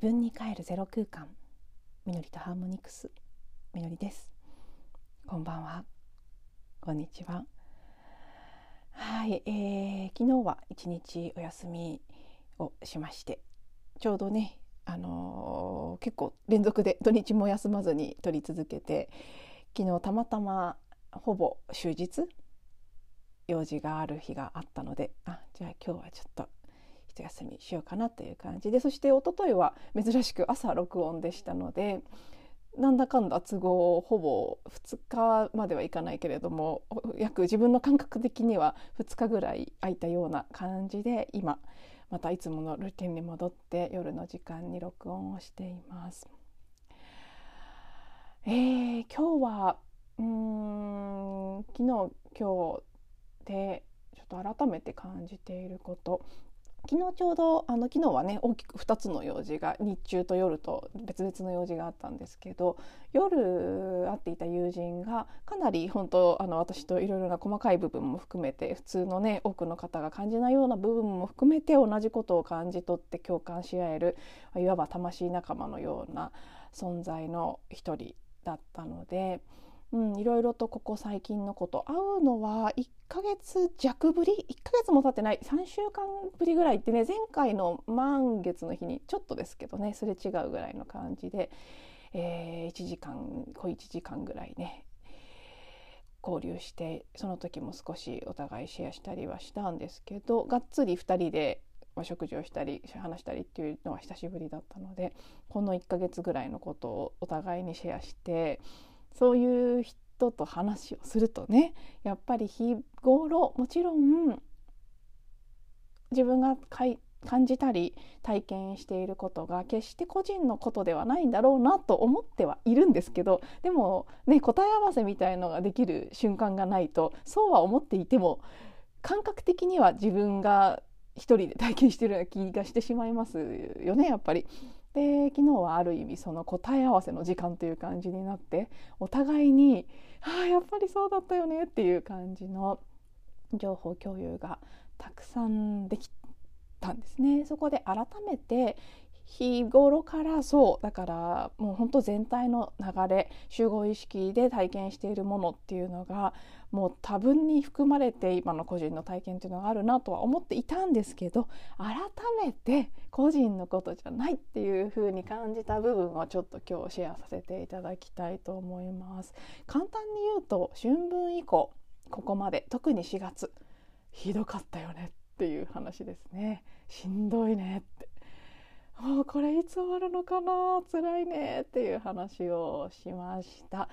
自分に帰るゼロ空間。みのりとハーモニクス。みのりです。こんばんは。こんにちは。はい、えー、昨日は一日お休みをしましてちょうどねあのー、結構連続で土日も休まずに撮り続けて昨日たまたまほぼ終日用事がある日があったのであじゃあ今日はちょっと一休みしようかなという感じでそして一昨日は珍しく朝録音でしたのでなんだかんだ都合ほぼ2日まではいかないけれども約自分の感覚的には2日ぐらい空いたような感じで今またいつものルーティンに戻って夜の時間に録音をしています。えー、今日はうん昨日今日でちょっと改めて感じていること昨日ちょうどあの昨日はね大きく2つの用事が日中と夜と別々の用事があったんですけど夜会っていた友人がかなり本当あの私といろいろな細かい部分も含めて普通のね多くの方が感じないような部分も含めて同じことを感じ取って共感し合えるいわば魂仲間のような存在の一人だったので。うん、いろいろとここ最近のこと。会うのは1ヶ月弱ぶり？1ヶ月も経ってない。3週間ぶりぐらいってね前回の満月の日にちょっとですけどねすれ違うぐらいの感じで、えー、1時間小1時間ぐらいね交流してその時も少しお互いシェアしたりはしたんですけどがっつり2人で食事をしたり話したりっていうのは久しぶりだったのでこの1ヶ月ぐらいのことをお互いにシェアしてそういう人と話をするとねやっぱり日頃もちろん自分が感じたり体験していることが決して個人のことではないんだろうなと思ってはいるんですけどでもね答え合わせみたいのができる瞬間がないとそうは思っていても感覚的には自分が一人で体験してるような気がしてしまいますよねやっぱり。で昨日はある意味その答え合わせの時間という感じになってお互いに「ああやっぱりそうだったよね」っていう感じの情報共有がたくさんできたんですね。そこで改めて日頃からそうだからもう本当全体の流れ集合意識で体験しているものっていうのがもう多分に含まれて今の個人の体験っていうのがあるなとは思っていたんですけど改めて個人のことじゃないっていう風に感じた部分をちょっと今日シェアさせていただきたいと思います。簡単に言うと春分以降ここまで特に4月ひどかったよねっていう話ですね。しんどいねって。もうこれいつ終わるのかな辛いねっていう話をしました。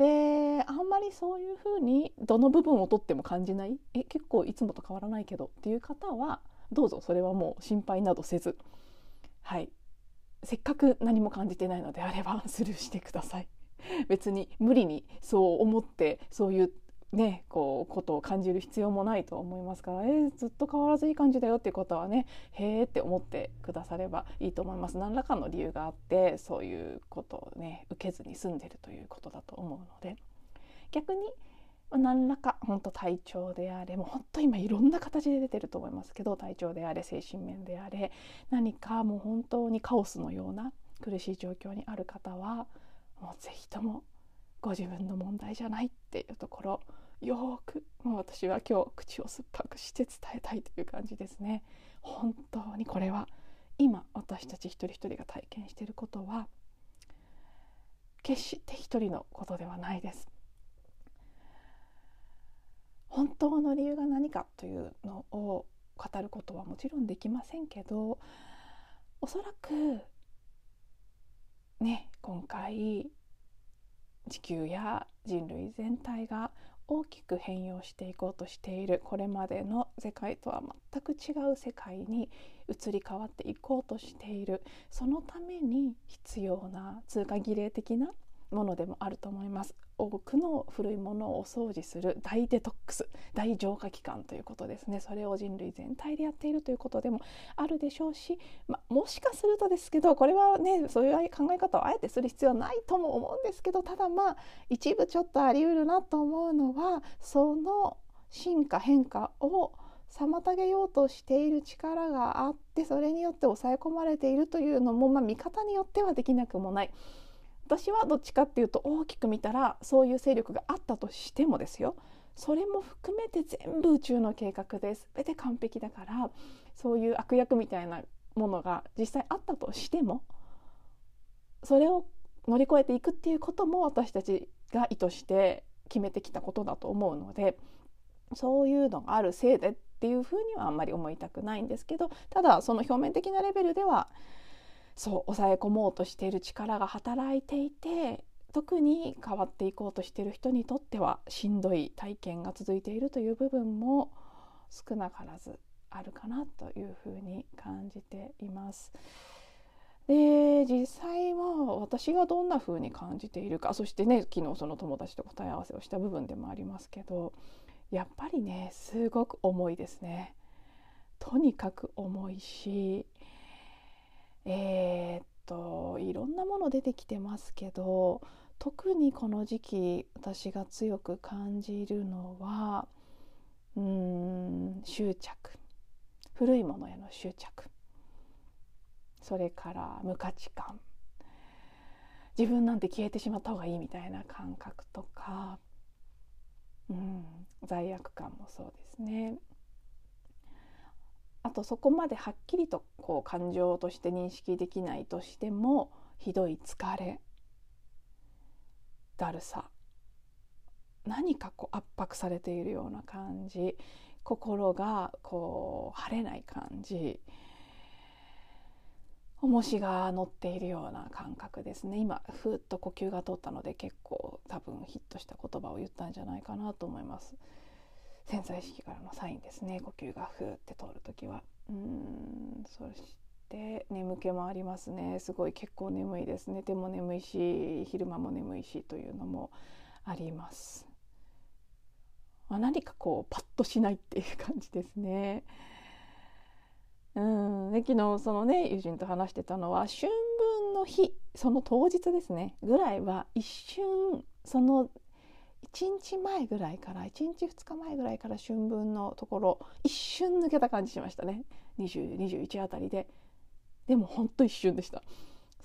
であんまりそういうふうにどの部分をとっても感じない？え結構いつもと変わらないけどっていう方はどうぞそれはもう心配などせず。はい。せっかく何も感じてないのであればスルーしてください。別に無理にそう思ってそういうね、こうことを感じる必要もないと思いますから、えー、ずっと変わらずいい感じだよっていうことはねへーって思ってくださればいいと思います。何らかの理由があってそういうことをね受けずに済んでるということだと思うので。逆に何らか本当体調であれもう本当今いろんな形で出てると思いますけど体調であれ精神面であれ何かもう本当にカオスのような苦しい状況にある方はもう是非ともご自分の問題じゃないっていうところよくもう私は今日口を酸っぱくして伝えたいという感じですね。本当にこれは今私たち一人一人が体験していることは決して一人のことではないです。本当の理由が何かというのを語ることはもちろんできませんけどおそらくね今回地球や人類全体が大きく変容していこうとしている。これまでの世界とは全く違う世界に移り変わっていこうとしている。そのために必要な通貨儀礼的なものでもあると思います多くの古いものをお掃除する大デトックス大浄化期間ということですねそれを人類全体でやっているということでもあるでしょうし、まもしかするとですけどこれはねそういう考え方をあえてする必要はないとも思うんですけどただまあ一部ちょっとありうるなと思うのはその進化変化を妨げようとしている力があってそれによって抑え込まれているというのも、まあ、見方によってはできなくもない。私はどっちかっていうと大きく見たらそういう勢力があったとしてもですよ。それも含めて全部宇宙の計画です。全て完璧だからそういう悪役みたいなものが実際あったとしてもそれを乗り越えていくっていうことも私たちが意図して決めてきたことだと思うのでそういうのがあるせいでっていうふうにはあんまり思いたくないんですけどただその表面的なレベルではそう抑え込もうとしている力が働いていて特に変わっていこうとしている人にとってはしんどい体験が続いているという部分も少なからずあるかなというふうに感じています。で実際は私がどんな風に感じているかそしてね昨日その友達と答え合わせをした部分でもありますけどやっぱりねすごく重いですね。とにかく重いしえー、っといろんなもの出てきてますけど特にこの時期私が強く感じるのはうん執着。古いものへの執着。それから無価値観。自分なんて消えてしまった方がいいみたいな感覚とか、うん、罪悪感もそうですね。あとそこまではっきりとこう感情として認識できないとしてもひどい疲れだるさ何かこう圧迫されているような感じ心がこう晴れない感じ重しが乗っているような感覚ですね今ふっと呼吸が通ったので結構多分ヒットした言葉を言ったんじゃないかなと思います。潜在意識からのサインですね。呼吸がふーって通る時は。うんそして眠気もありますね。すごい結構眠いです寝ても眠いし昼間も眠いしというのもあります、まあ、何かこうパッとしないっていう感じですね。うん。で昨日そのね友人と話してたのは春分の日その当日ですね。ぐらいは一瞬その1日前ぐらいから1日2日前ぐらいから春分のところ一瞬抜けた感じしましたね。2021あたりで。でもほんと一瞬でした。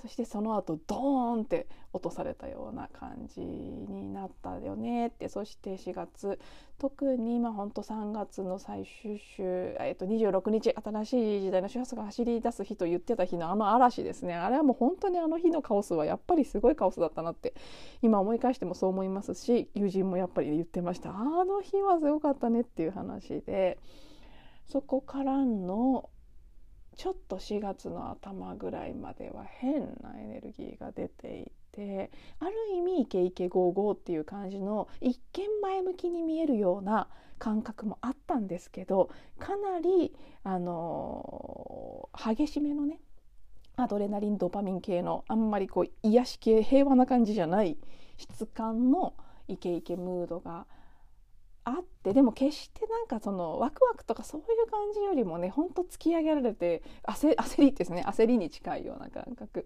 そしてその後ドーンって落とされたような感じになったよねって。そして4月特にまあほんと3月の最終週、えっと、26日新しい時代の周波数が走り出す日と言ってた日のあの嵐ですね。あれはもう本当にあの日のカオスはやっぱりすごいカオスだったなって今思い返してもそう思いますし友人もやっぱり言ってました。あの日はすごかったねっていう話でそこからのちょっと4月の頭ぐらいまでは変なエネルギーが出ていてある意味イケイケゴーゴーっていう感じの一見前向きに見えるような感覚もあったんですけどかなり、あのー、激しめのねアドレナリンドパミン系のあんまりこう癒し系平和な感じじゃない質感のイケイケムードがあってでも決してなんかそのワクワクとかそういう感じよりもねほんと突き上げられて焦りですね焦りに近いような感覚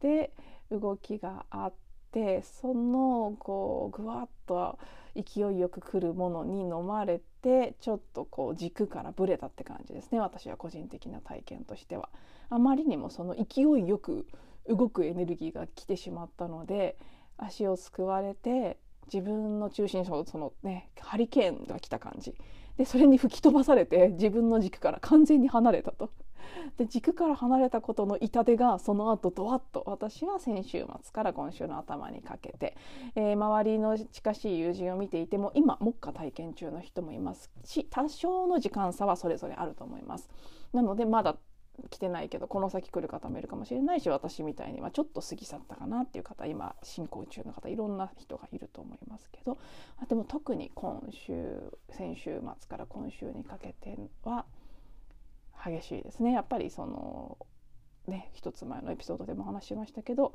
で動きがあってそのこうぐわっと勢いよく来るものに飲まれてちょっとこう軸からぶれたって感じですね私は個人的な体験としては。あまりにもその勢いよく動くエネルギーが来てしまったので足をすくわれて自分の中心そのねハリケーンが来た感じでそれに吹き飛ばされて自分の軸から完全に離れたと。で軸から離れたことの痛手がその後ドワッと私は先週末から今週の頭にかけて、えー、周りの近しい友人を見ていても今目下体験中の人もいますし多少の時間差はそれぞれあると思います。なのでまだ来てないけどこの先来る方もいるかもしれないし私みたいにはちょっと過ぎ去ったかなっていう方今進行中の方いろんな人がいると思いますけどあでも特に今週先週末から今週にかけては激しいですね。やっぱりそのね一つ前のエピソードでも話しましたけど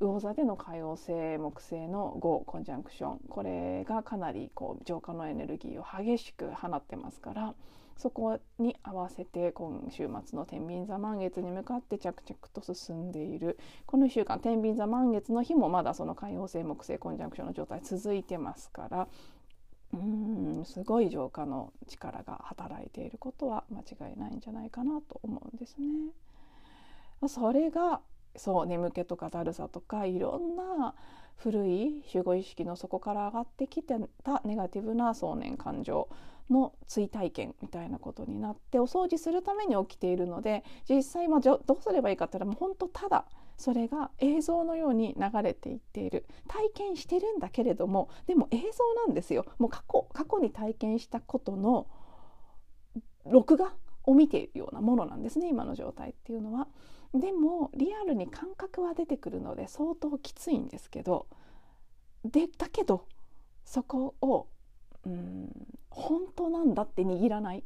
魚座での海王星木星の5コンジャンクションこれがかなりこう浄化のエネルギーを激しく放ってますからそこに合わせて今週末の天秤座満月に向かって着々と進んでいるこの1週間天秤座満月の日もまだその海王星木星コンジャンクションの状態続いてますからうんすごい浄化の力が働いていることは間違いないんじゃないかなと思うんですね。それがそう眠気とかだるさとかいろんな古い守護意識の底から上がってきてたネガティブな想念感情の追体験みたいなことになってお掃除するために起きているので実際まあどうすればいいかって言ったらもう本当ただそれが映像のように流れていっている体験してるんだけれどもでも映像なんですよもう過去過去に体験したことの録画を見ているようなものなんですね今の状態っていうのは。でもリアルに感覚は出てくるので相当きついんですけどでだけどそこをうん本当なんだって握らない。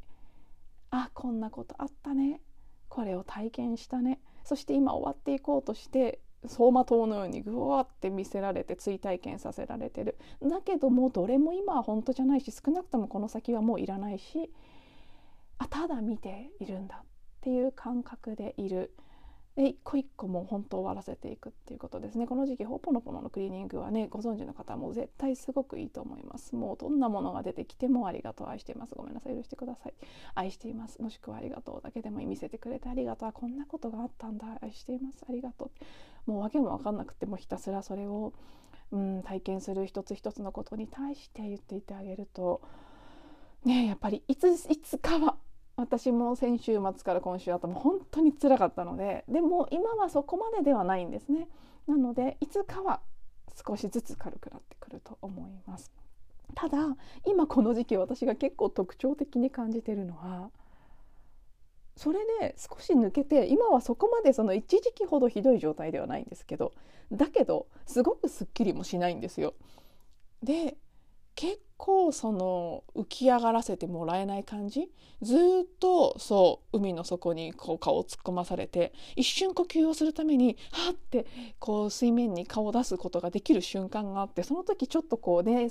あこんなことあったね。これを体験したね。そして今終わっていこうとして走馬灯のようにぐわって見せられて追体験させられてる。だけどもどれも今は本当じゃないし少なくともこの先はもういらないしあただ見ているんだっていう感覚でいる。で一個一個も本当終わらせていくっていうことですね。この時期ほぽのぽののクリーニングはねご存知の方も絶対すごくいいと思います。もうどんなものが出てきてもありがとう。愛しています。ごめんなさい。許してください。愛しています。もしくはありがとうだけでも見せてくれてありがとう。こんなことがあったんだ。愛しています。ありがとう。もう訳も分かんなくてもひたすらそれを、うん、体験する一つ一つのことに対して言っていてあげるとねやっぱりいついつかは私も先週末から今週あとも本当につらかったのででも今はそこまでではないんですねなのでいつかは少しずつ軽くなってくると思いますただ今この時期私が結構特徴的に感じてるのはそれで少し抜けて今はそこまでその一時期ほどひどい状態ではないんですけどだけどすごくすっきりもしないんですよ。で結構その浮き上がらせてもらえない感じ？ずっとそう海の底にこう顔を突っ込まされて一瞬呼吸をするためにはってこう水面に顔を出すことができる瞬間があってその時ちょっとこうね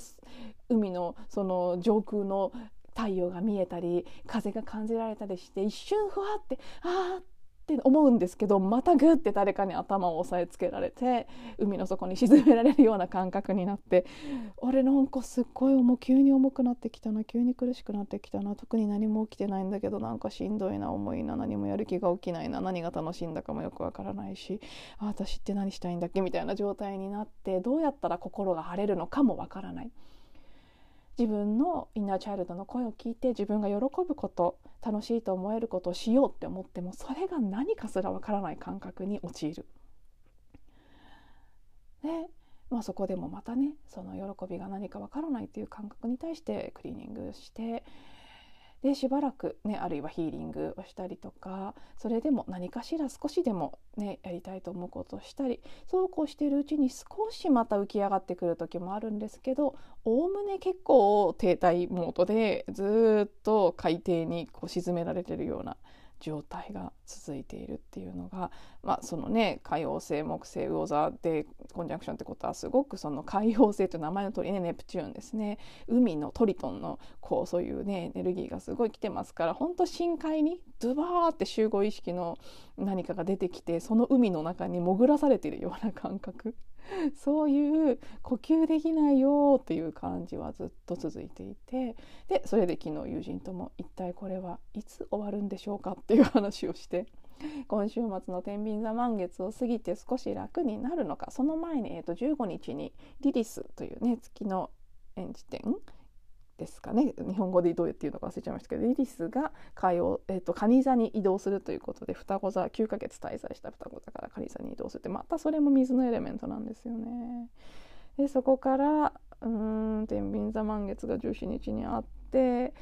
海のその上空の太陽が見えたり風が感じられたりして一瞬ふわってあーってって思うんですけどまたグッて誰かに頭を押さえつけられて海の底に沈められるような感覚になって俺なんかすっごい重急に重くなってきたな急に苦しくなってきたな特に何も起きてないんだけどなんかしんどいな重いな何もやる気が起きないな何が楽しいんだかもよくわからないし私って何したいんだっけみたいな状態になってどうやったら心が晴れるのかもわからない。自分のインナーチャイルドの声を聞いて自分が喜ぶこと楽しいと思えることをしようって思ってもそれが何かすらわからない感覚に陥る。で、まあ、そこでもまたねその喜びが何かわからないっていう感覚に対してクリーニングしてでしばらくねあるいはヒーリングをしたりとかそれでも何かしら少しでもねやりたいと思うことをしたりそうこうしているうちに少しまた浮き上がってくる時もあるんですけどおおむね結構停滞モードでずっと海底にこう沈められてるような状態が続いているっていうのが、まあ、そのね海王星木星魚座でコンジャンクションってことはすごくその海王星という名前の通りねネプチューンですね。海のトリトンのこうそういうねエネルギーがすごい来てますから本当深海にドゥバーって集合意識の何かが出てきてその海の中に潜らされているような感覚。そういう呼吸できないよっていう感じはずっと続いていてでそれで昨日友人とも一体これはいつ終わるんでしょうかっていう話をして今週末の天秤座満月を過ぎて少し楽になるのかその前に、えー、と15日にリリスというね月の演じ点ですかね日本語でどうやっていうのか忘れちゃいましたけどイリスが海を、えーと、蟹座に移動するということで双子座9ヶ月滞在した双子座からカニ座に移動するってまたそれも水のエレメントなんですよね。でそこからうん天秤座満月が17日にあって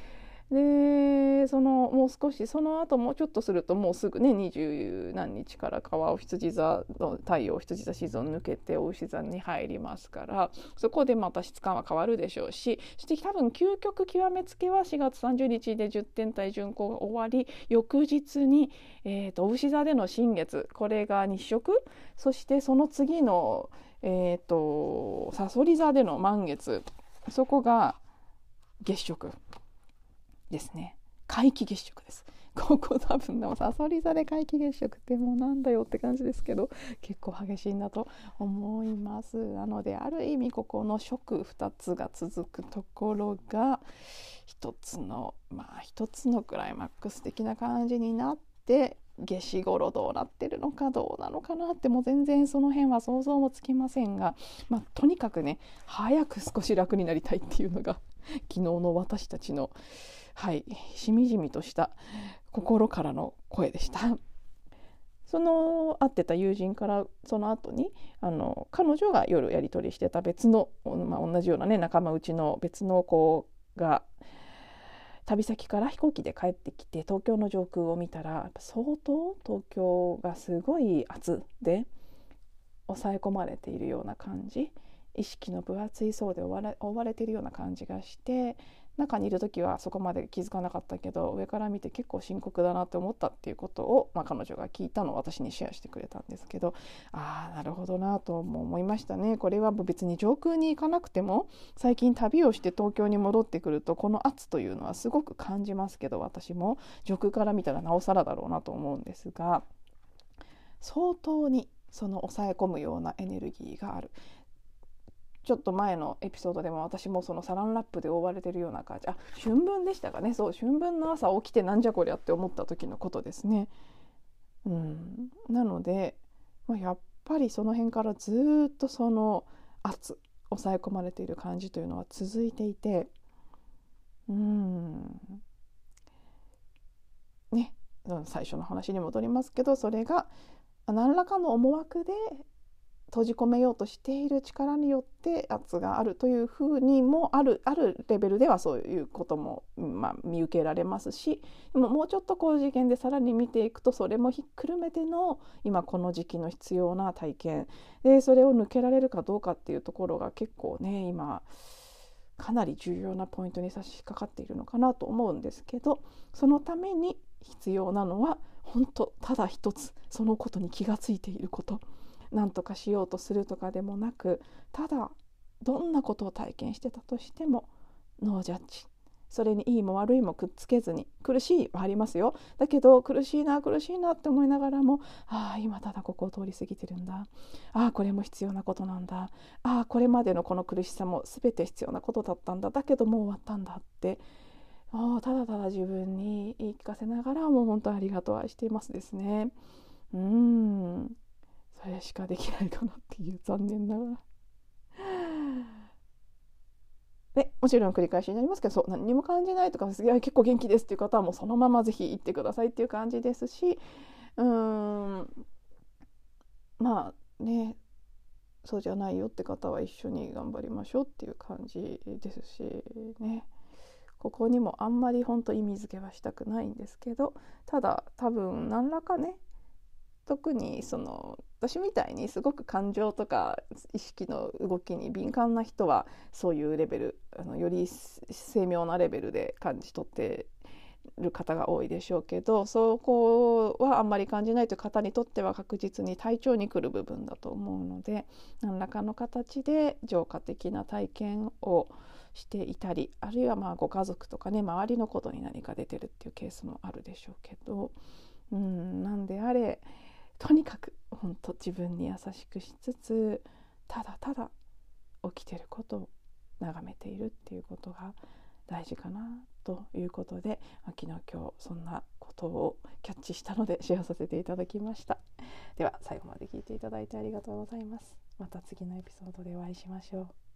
でそのもう少しその後もうちょっとするともうすぐね二十何日から川を羊座の太陽羊座シーズン抜けてお牛座に入りますからそこでまた質感は変わるでしょうしそして多分究極極めつけは4月30日で10点体巡行が終わり翌日に、えーと、お牛座での新月これが日食そしてその次のえっ、ー、とさそり座での満月そこが月食ですね。皆既月食です。ここ多分でもさそり座で皆既月食ってもうなんだよって感じですけど結構激しいんだと思います。なのである意味ここの食2つが続くところが一つのまあ一つのクライマックス的な感じになって夏至頃どうなってるのかどうなのかなってもう全然その辺は想像もつきませんが、まあ、とにかくね早く少し楽になりたいっていうのが 昨日の私たちのはいしみじみとした心からの声でした。その会ってた友人からその後にあの彼女が夜やり取りしてた別の、まあ、同じようなね仲間内の別の子が旅先から飛行機で帰ってきて東京の上空を見たら相当東京がすごい圧で抑え込まれているような感じ意識の分厚い層で覆われてるような感じがして中にいる時はそこまで気づかなかったけど上から見て結構深刻だなって思ったっていうことを、まあ、彼女が聞いたのを私にシェアしてくれたんですけどああなるほどなとも思いましたね。これは別に上空に行かなくても最近旅をして東京に戻ってくるとこの圧というのはすごく感じますけど私も上空から見たらなおさらだろうなと思うんですが相当にその抑え込むようなエネルギーがある。ちょっと前のエピソードでも私もそのサランラップで覆われてるような感じ。あ春分でしたかね。そう春分の朝起きてなんじゃこりゃって思った時のことですね。うん、なので、まあ、やっぱりその辺からずっとその圧抑え込まれている感じというのは続いていて。うん。ね。最初の話に戻りますけどそれが何らかの思惑で閉じ込めようとしている力によって圧があるというふうにもあるあるレベルではそういうことも、まあ、見受けられますしでももうちょっと高次元でさらに見ていくとそれもひっくるめての今この時期の必要な体験でそれを抜けられるかどうかっていうところが結構ね今かなり重要なポイントに差し掛かっているのかなと思うんですけどそのために必要なのは本当ただ一つそのことに気がついていること。何とかしようとするとかでもなくただどんなことを体験してたとしてもノージャッジ。それにいいも悪いもくっつけずに苦しいはありますよ。だけど苦しいな苦しいなって思いながらもああ今ただここを通り過ぎてるんだ。ああこれも必要なことなんだ。ああこれまでのこの苦しさも全て必要なことだったんだ。だけどもう終わったんだって。あただただ自分に言い聞かせながらもう本当ありがとう愛していますですね。うん。それしかできないかなっていう残念ながら。ね、もちろん繰り返しになりますけどそう何にも感じないとかすげえ結構元気ですっていう方はもうそのまま是非行ってくださいっていう感じですしうーんまあねそうじゃないよって方は一緒に頑張りましょうっていう感じですしねここにもあんまり本当意味付けはしたくないんですけどただ多分何らかね特にその私みたいにすごく感情とか意識の動きに敏感な人はそういうレベルあのより精妙なレベルで感じ取ってる方が多いでしょうけどそこはあんまり感じないという方にとっては確実に体調にくる部分だと思うので何らかの形で浄化的な体験をしていたりあるいはまあご家族とかね周りのことに何か出てるっていうケースもあるでしょうけどうんなんであれとにかく本当自分に優しくしつつただただ起きてることを眺めているっていうことが大事かなということで、昨日今日そんなことをキャッチしたのでシェアさせていただきました。では最後まで聞いていただいてありがとうございます。また次のエピソードでお会いしましょう。